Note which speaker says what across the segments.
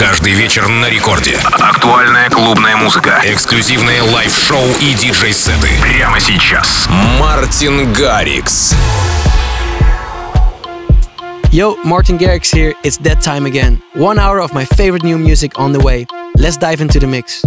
Speaker 1: Каждый вечер на рекорде.
Speaker 2: Актуальная клубная музыка.
Speaker 1: Эксклюзивные лайв-шоу и диджей-сеты.
Speaker 2: Прямо сейчас.
Speaker 1: Мартин Гаррикс.
Speaker 3: Yo, Martin Garrix here. It's that time again. One hour of my favorite new music on the way. Let's dive into the mix.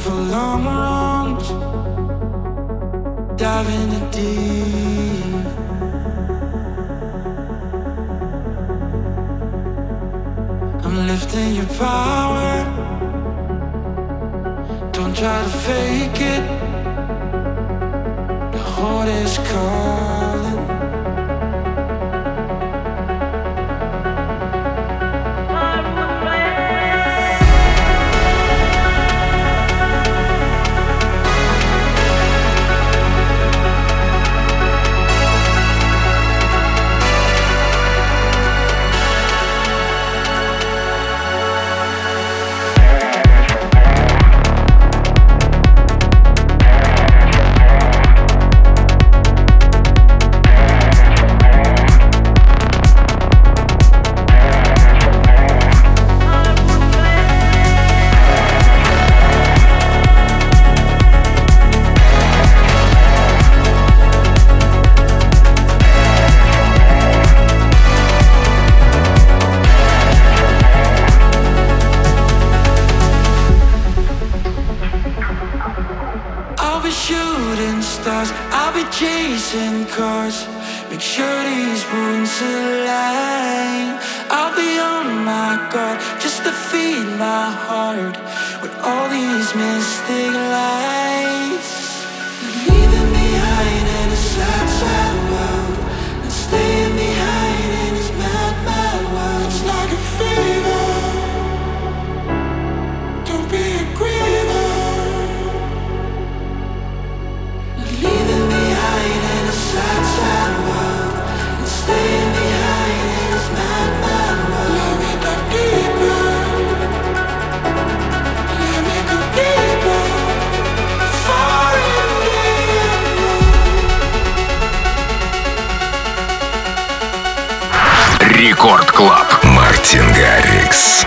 Speaker 4: for long runs, diving deep. I'm lifting your power. Don't
Speaker 5: try to
Speaker 4: fake it. The
Speaker 6: heart is cold. Мартин Гаррикс.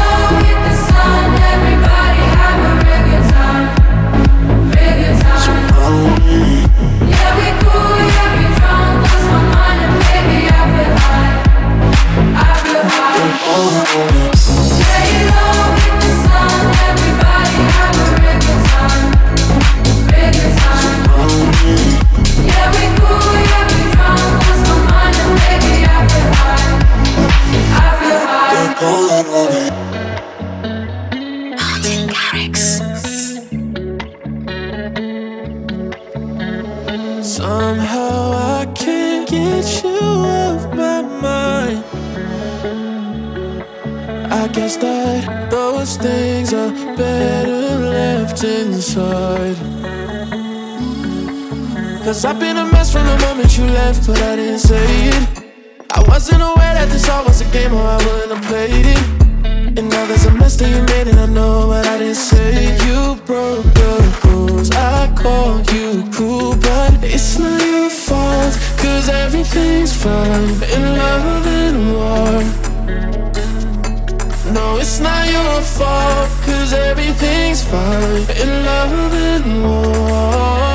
Speaker 6: I've been a mess from the moment you left, but I didn't say it. I wasn't aware that this all was a game, or I wouldn't have played it. And now there's a mess that you made, and I know, but I didn't say it. You broke the rules, I call you cruel, but it's not your fault. Cause everything's fine in love and war. No, it's not your fault, cause everything's fine in love and war.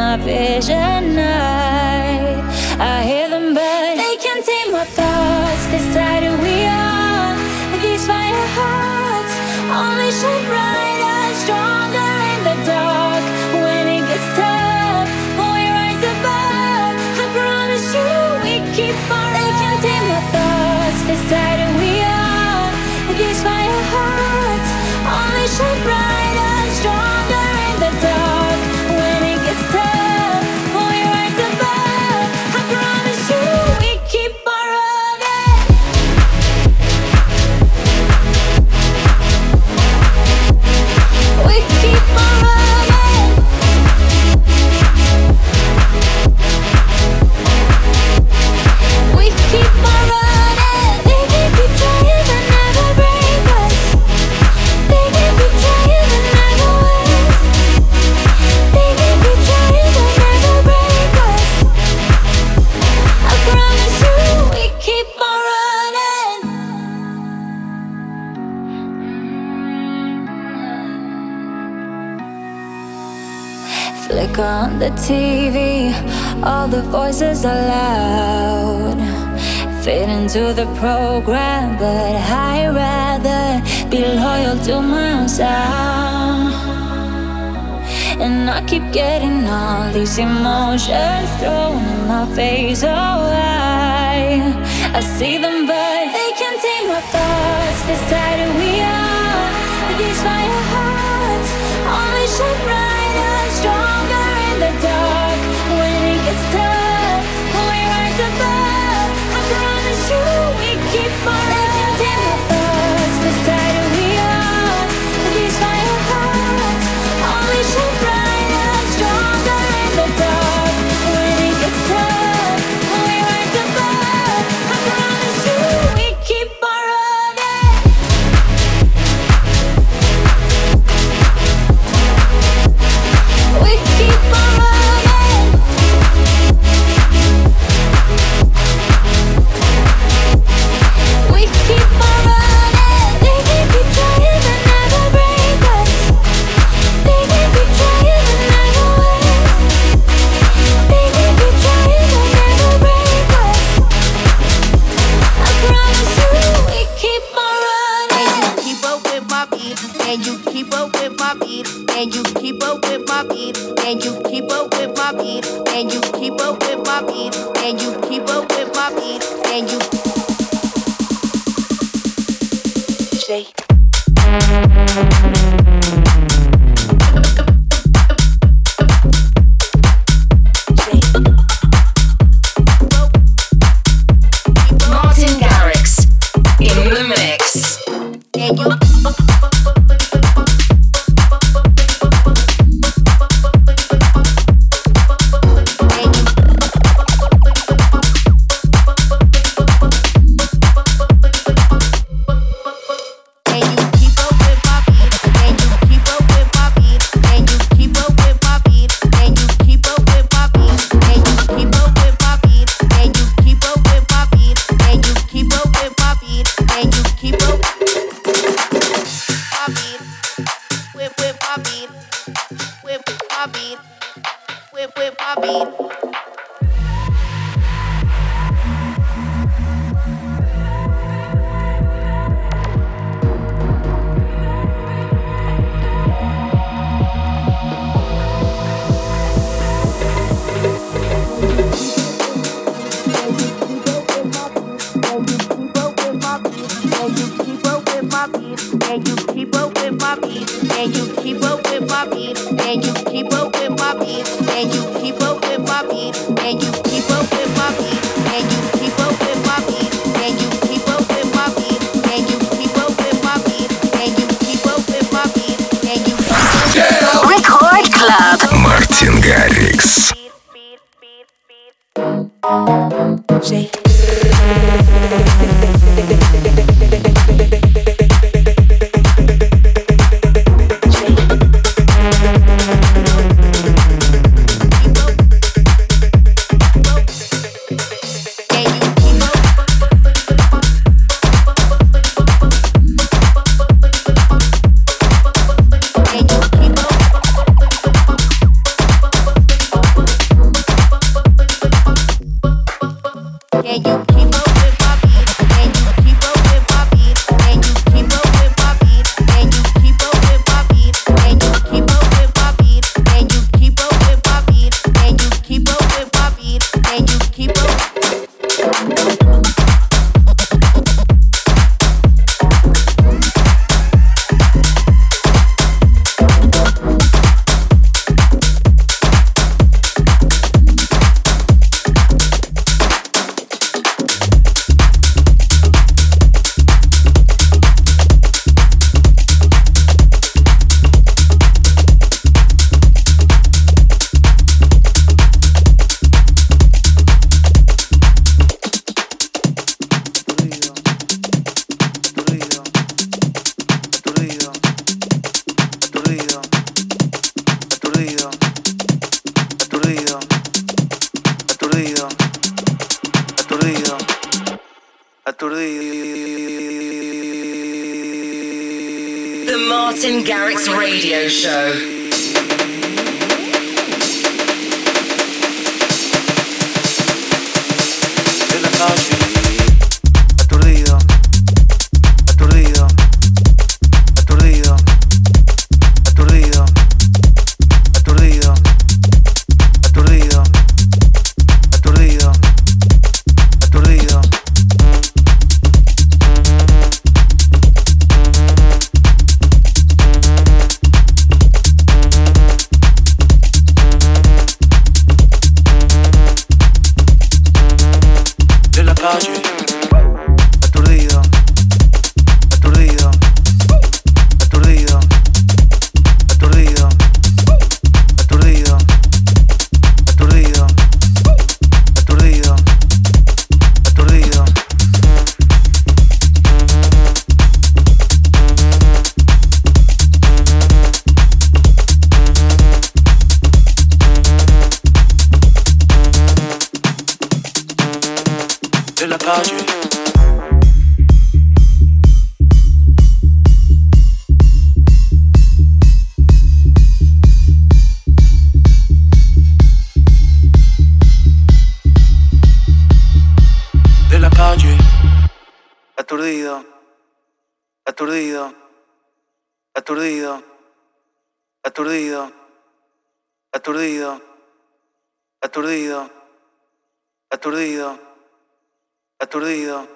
Speaker 6: my
Speaker 7: vision. I, I hear. TV, all the voices are loud. Fit into the program, but I'd rather be loyal to my own sound. And I keep getting all these emotions thrown in my face. Oh, I, I see them, but they can't take my thoughts. Decided.
Speaker 8: whip, whip my beat. and you keep up with my beat, and you keep up
Speaker 9: Record Club. Martin Garrix.
Speaker 10: aturdido, aturdido, aturdido, aturdido, aturdido, aturdido, aturdido, aturdido,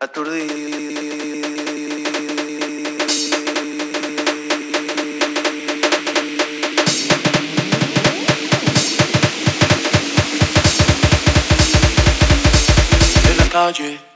Speaker 10: aturdido. calle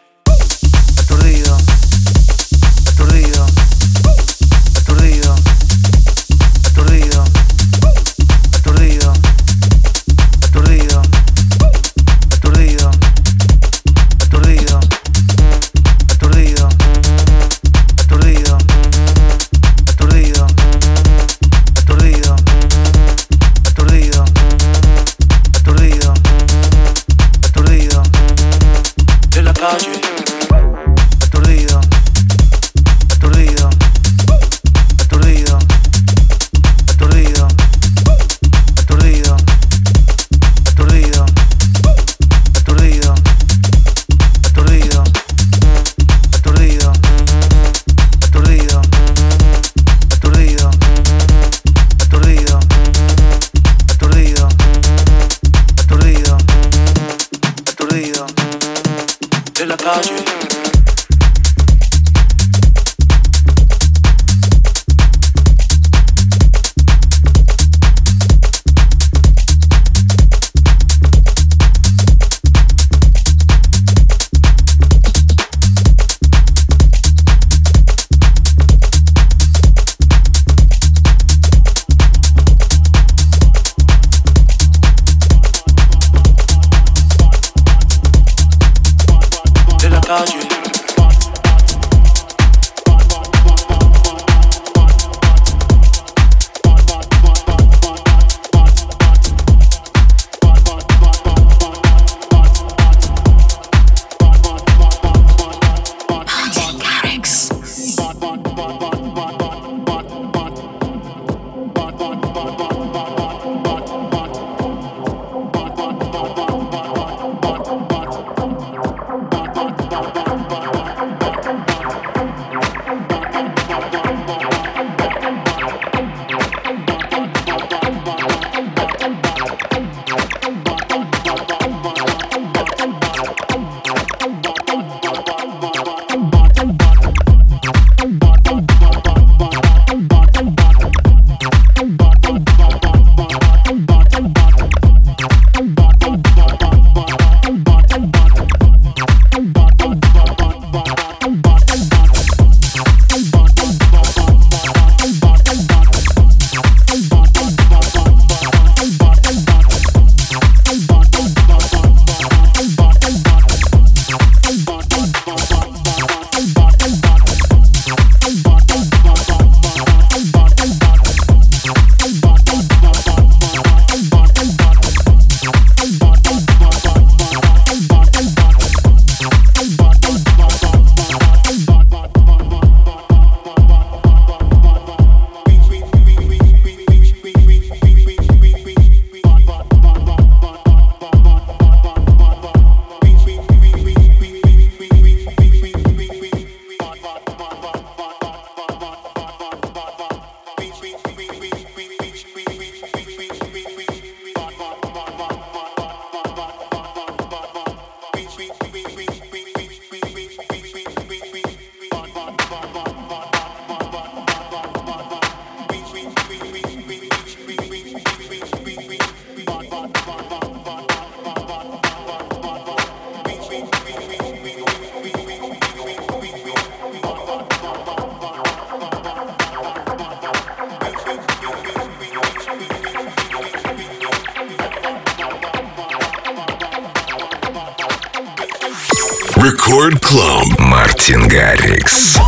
Speaker 1: Club. Мартин Гаррикс.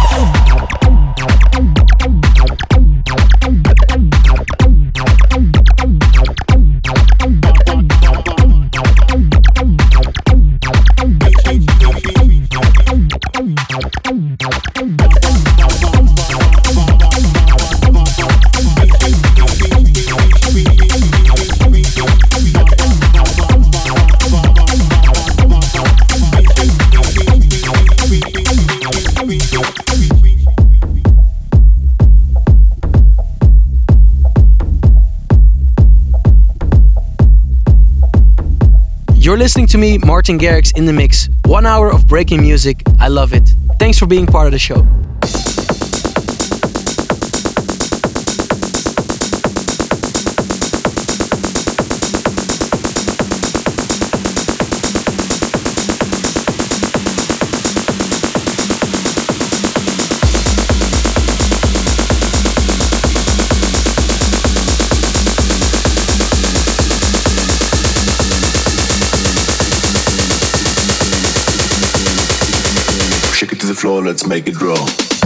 Speaker 11: Listening to me, Martin Garrix, in the mix. One hour of breaking music. I love it. Thanks for being part of the show.
Speaker 12: Floor, let's make it roll.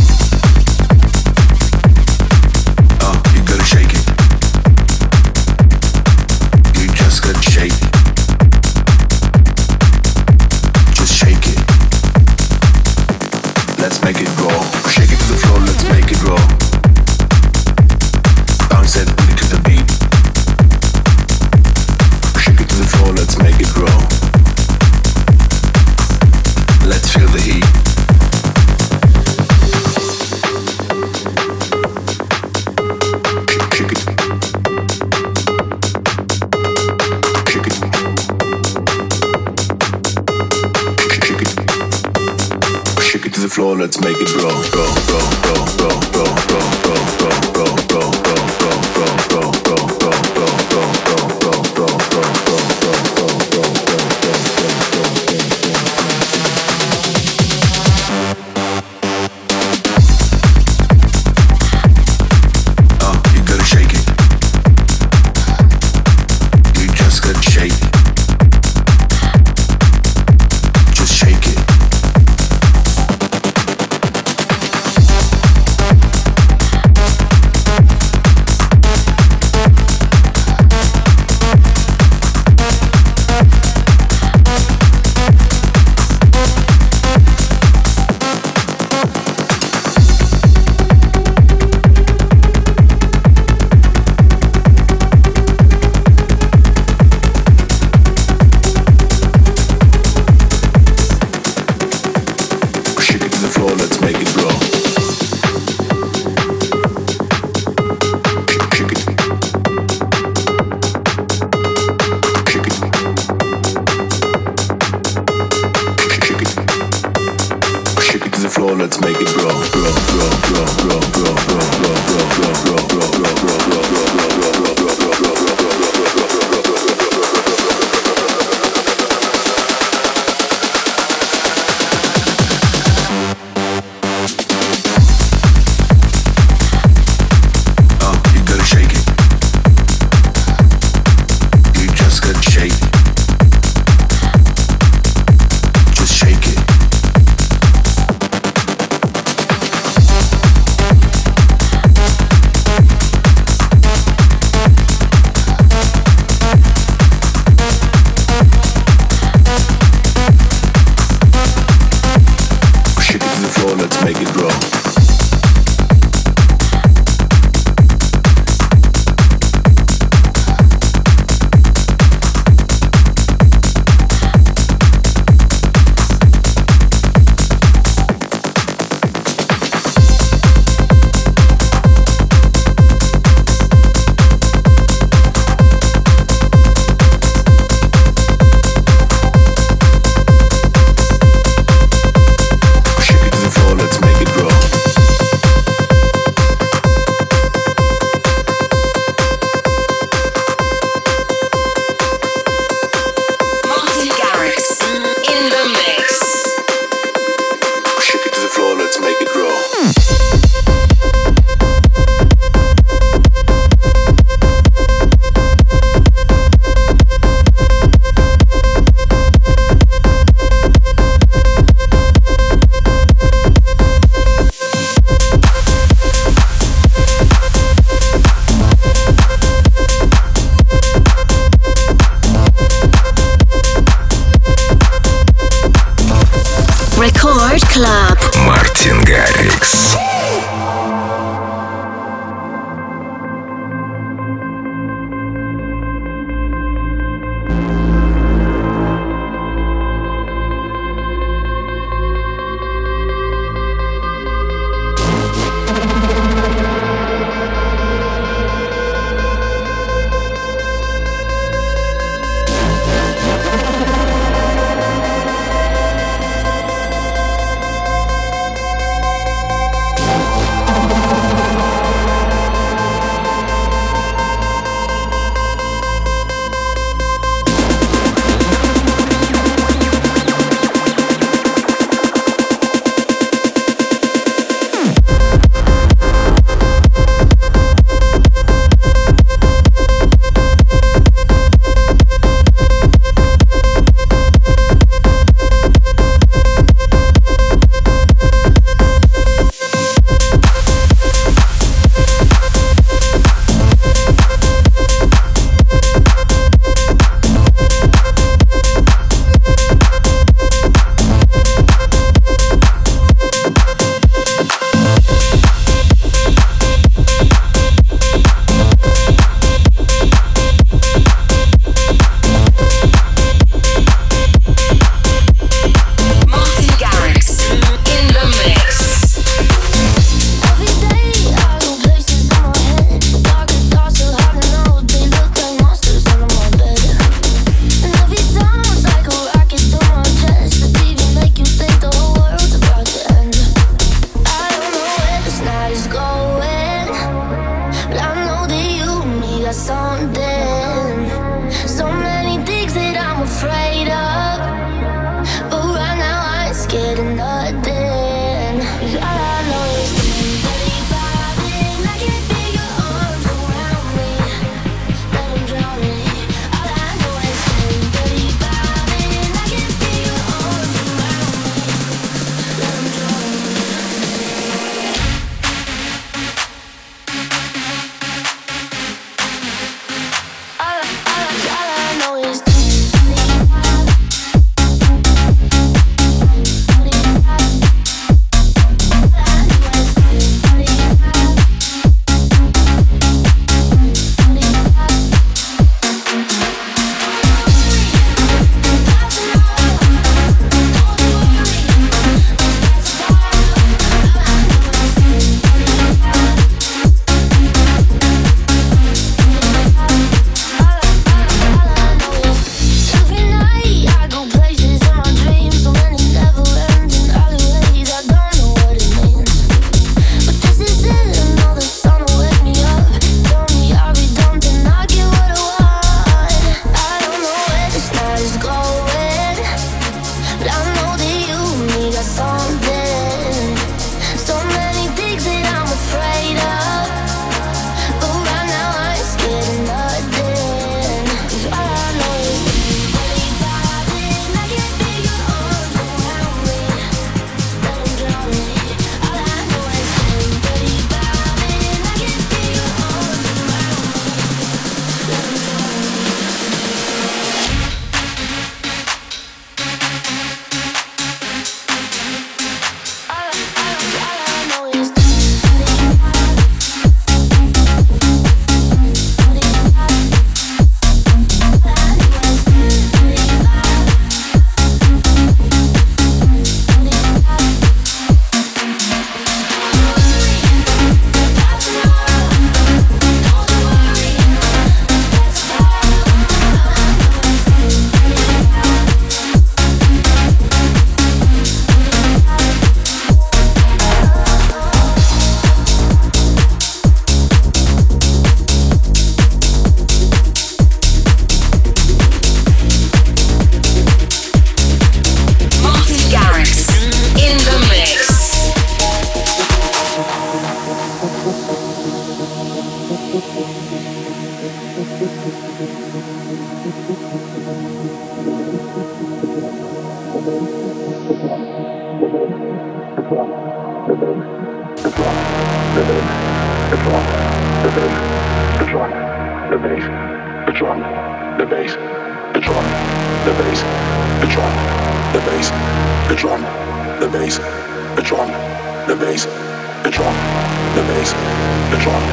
Speaker 1: the drum,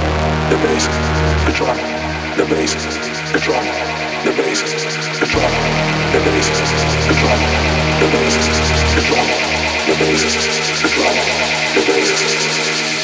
Speaker 9: the bass,
Speaker 13: the drum, the bass, the drum, the bass, the drum, the bass, the drum, the bass, the drum, the bass, the drum, the bass.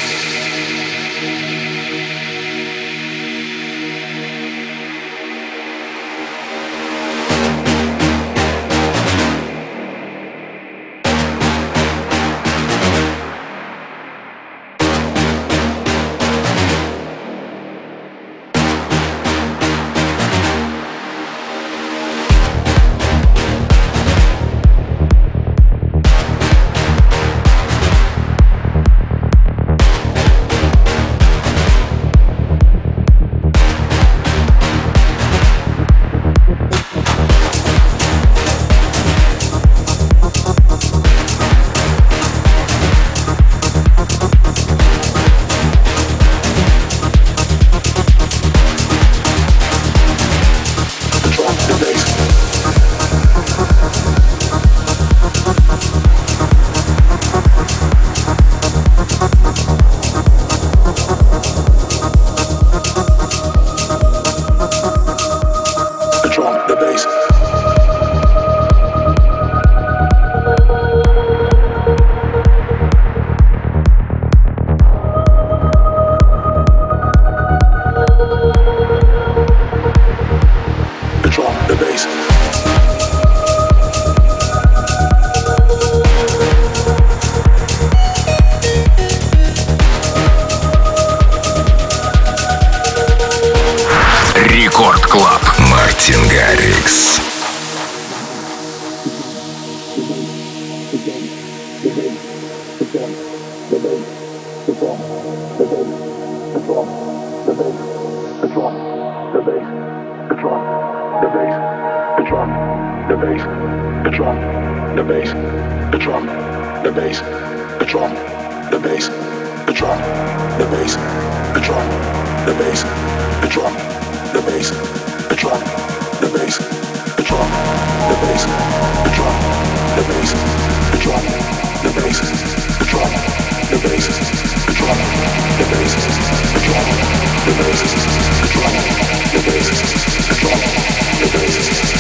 Speaker 13: bass, the drum, the bass, the drum, the bass, the drum, the bass, the drum, the bass, the drum, the bass, the drum, the bass, the drum, the bass, the drum, the bass, the drum, the bass, the drum, the bass, the drum, the bass, the drum, the bass, the drum, the bass, the drum.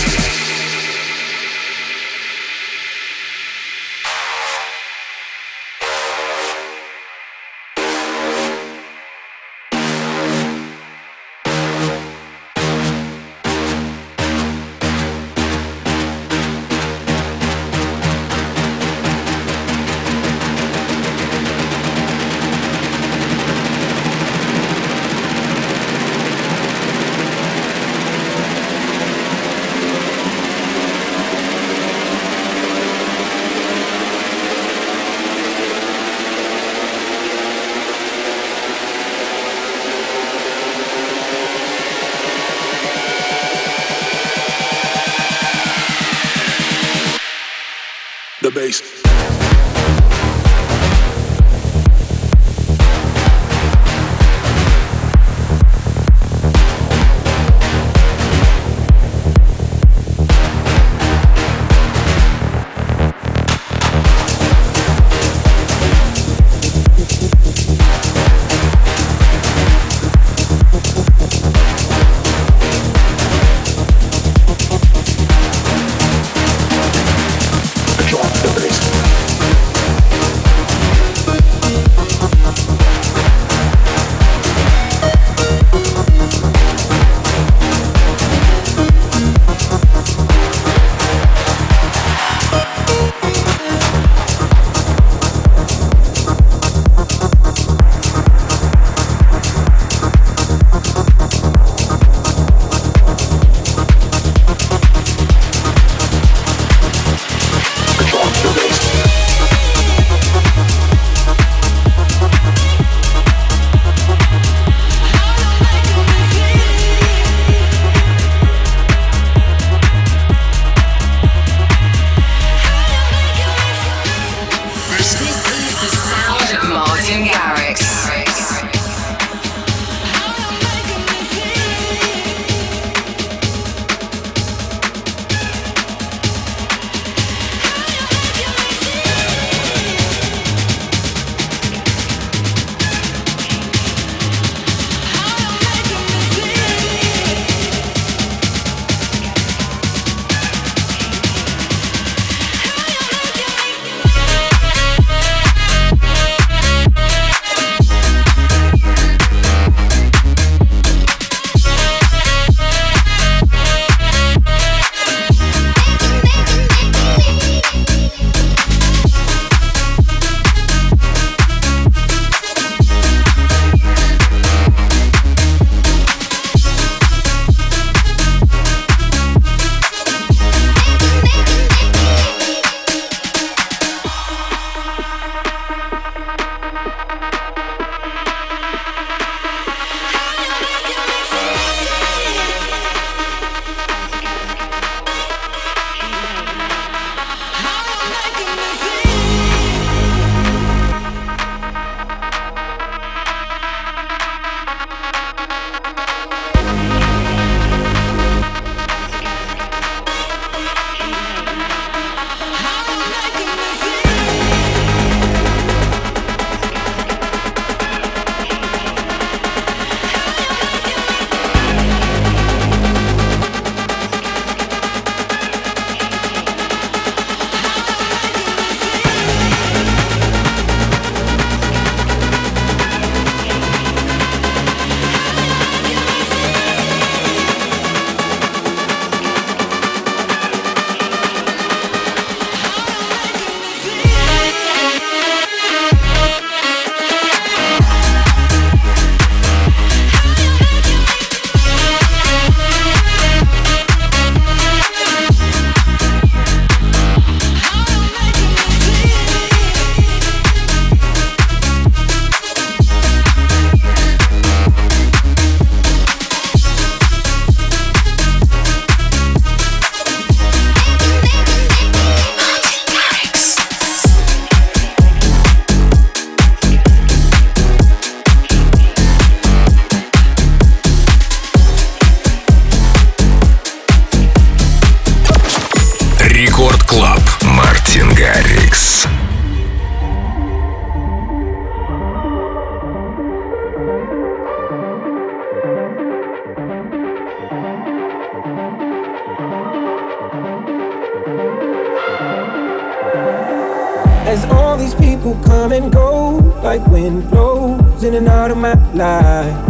Speaker 13: People come and go like wind blows in and out of my life.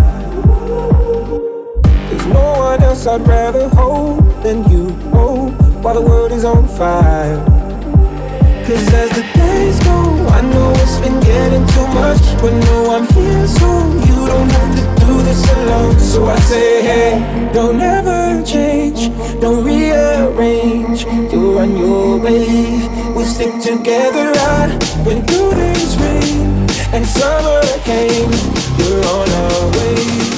Speaker 13: There's no one else I'd rather hold than you hold while the world is on fire. Cause as the days go, I know it's been getting too much, but no, I'm here so don't have to do this alone. So I say, hey, don't ever change, don't rearrange. You're on your way, we'll stick together. I went through this rain and summer came. We're on our way.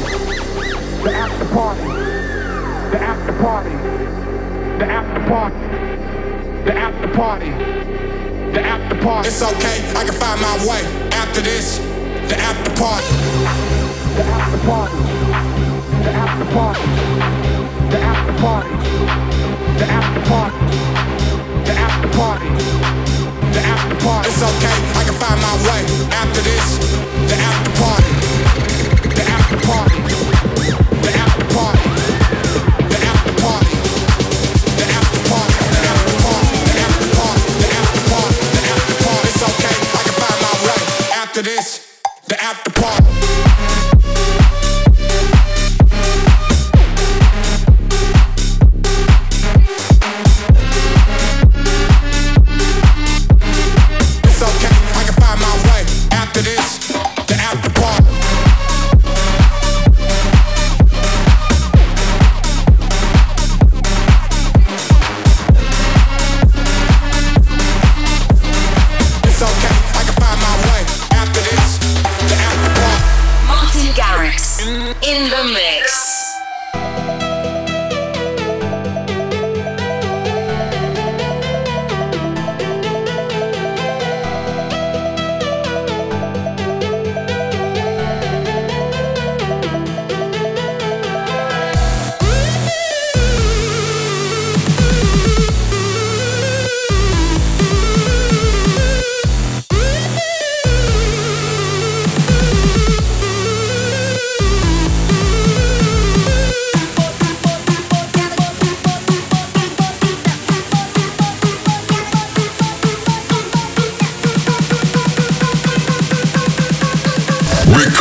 Speaker 13: the after party, the after party, the after party, the after party, the after party. It's okay, I can find my way after this. The after party, the after party, the after party, the after party, the after party, the after party. It's okay, I can find my way after this. The after party.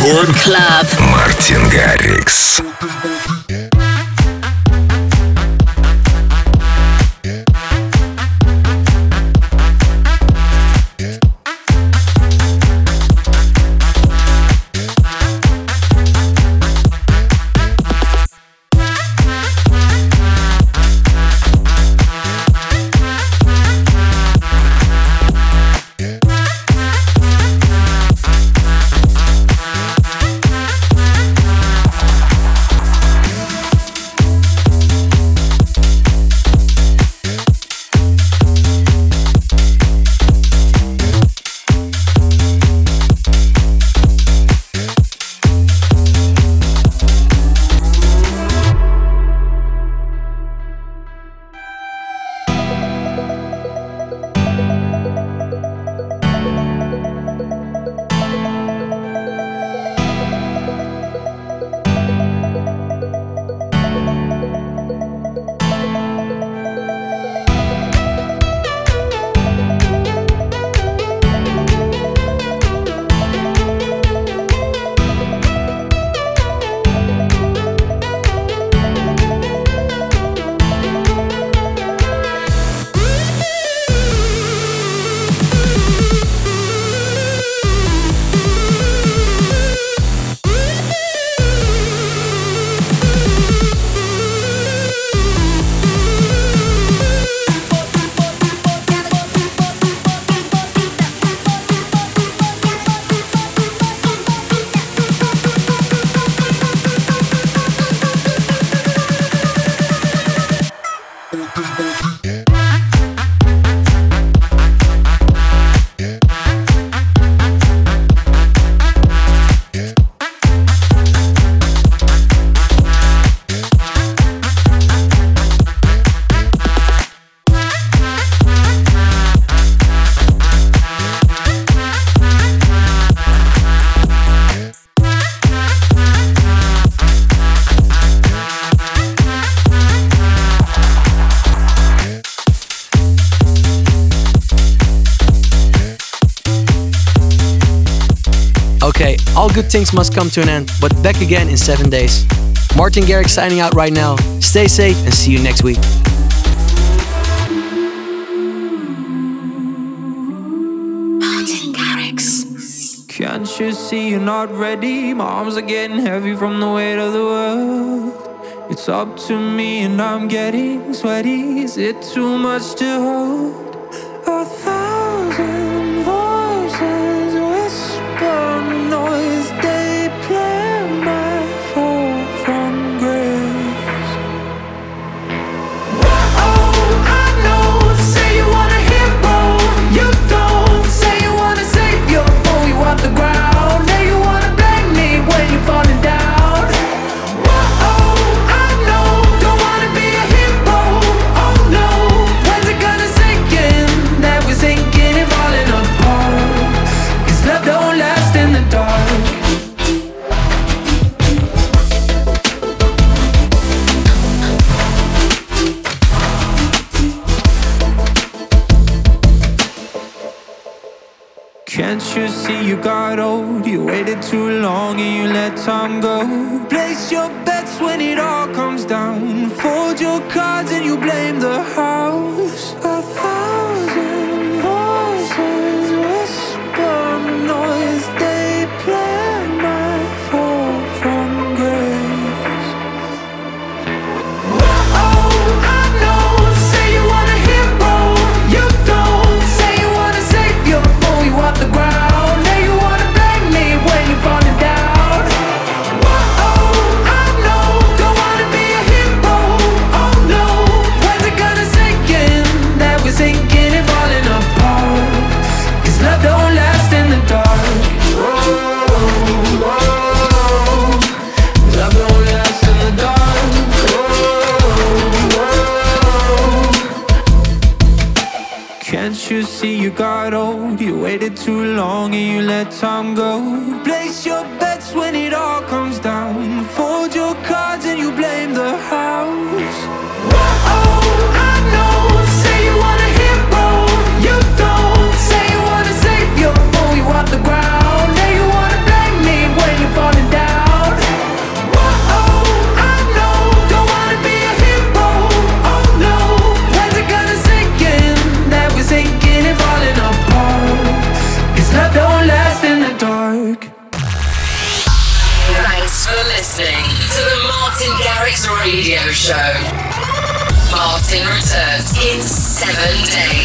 Speaker 1: Рекорд
Speaker 9: Клаб.
Speaker 1: Мартин Гаррикс.
Speaker 11: good things must come to an end, but back again in seven days. Martin Garrix signing out right now. Stay safe and see you next week.
Speaker 3: Can't you see you're not ready? My arms are getting heavy from the weight of the world. It's up to me and I'm getting sweaty. Is it too much to hold? chance you see you got old. You waited too long and you let time go. Place your bets when it all comes down. Fold your cards and you blame the house. A thousand.
Speaker 9: show. Martin returns in seven days.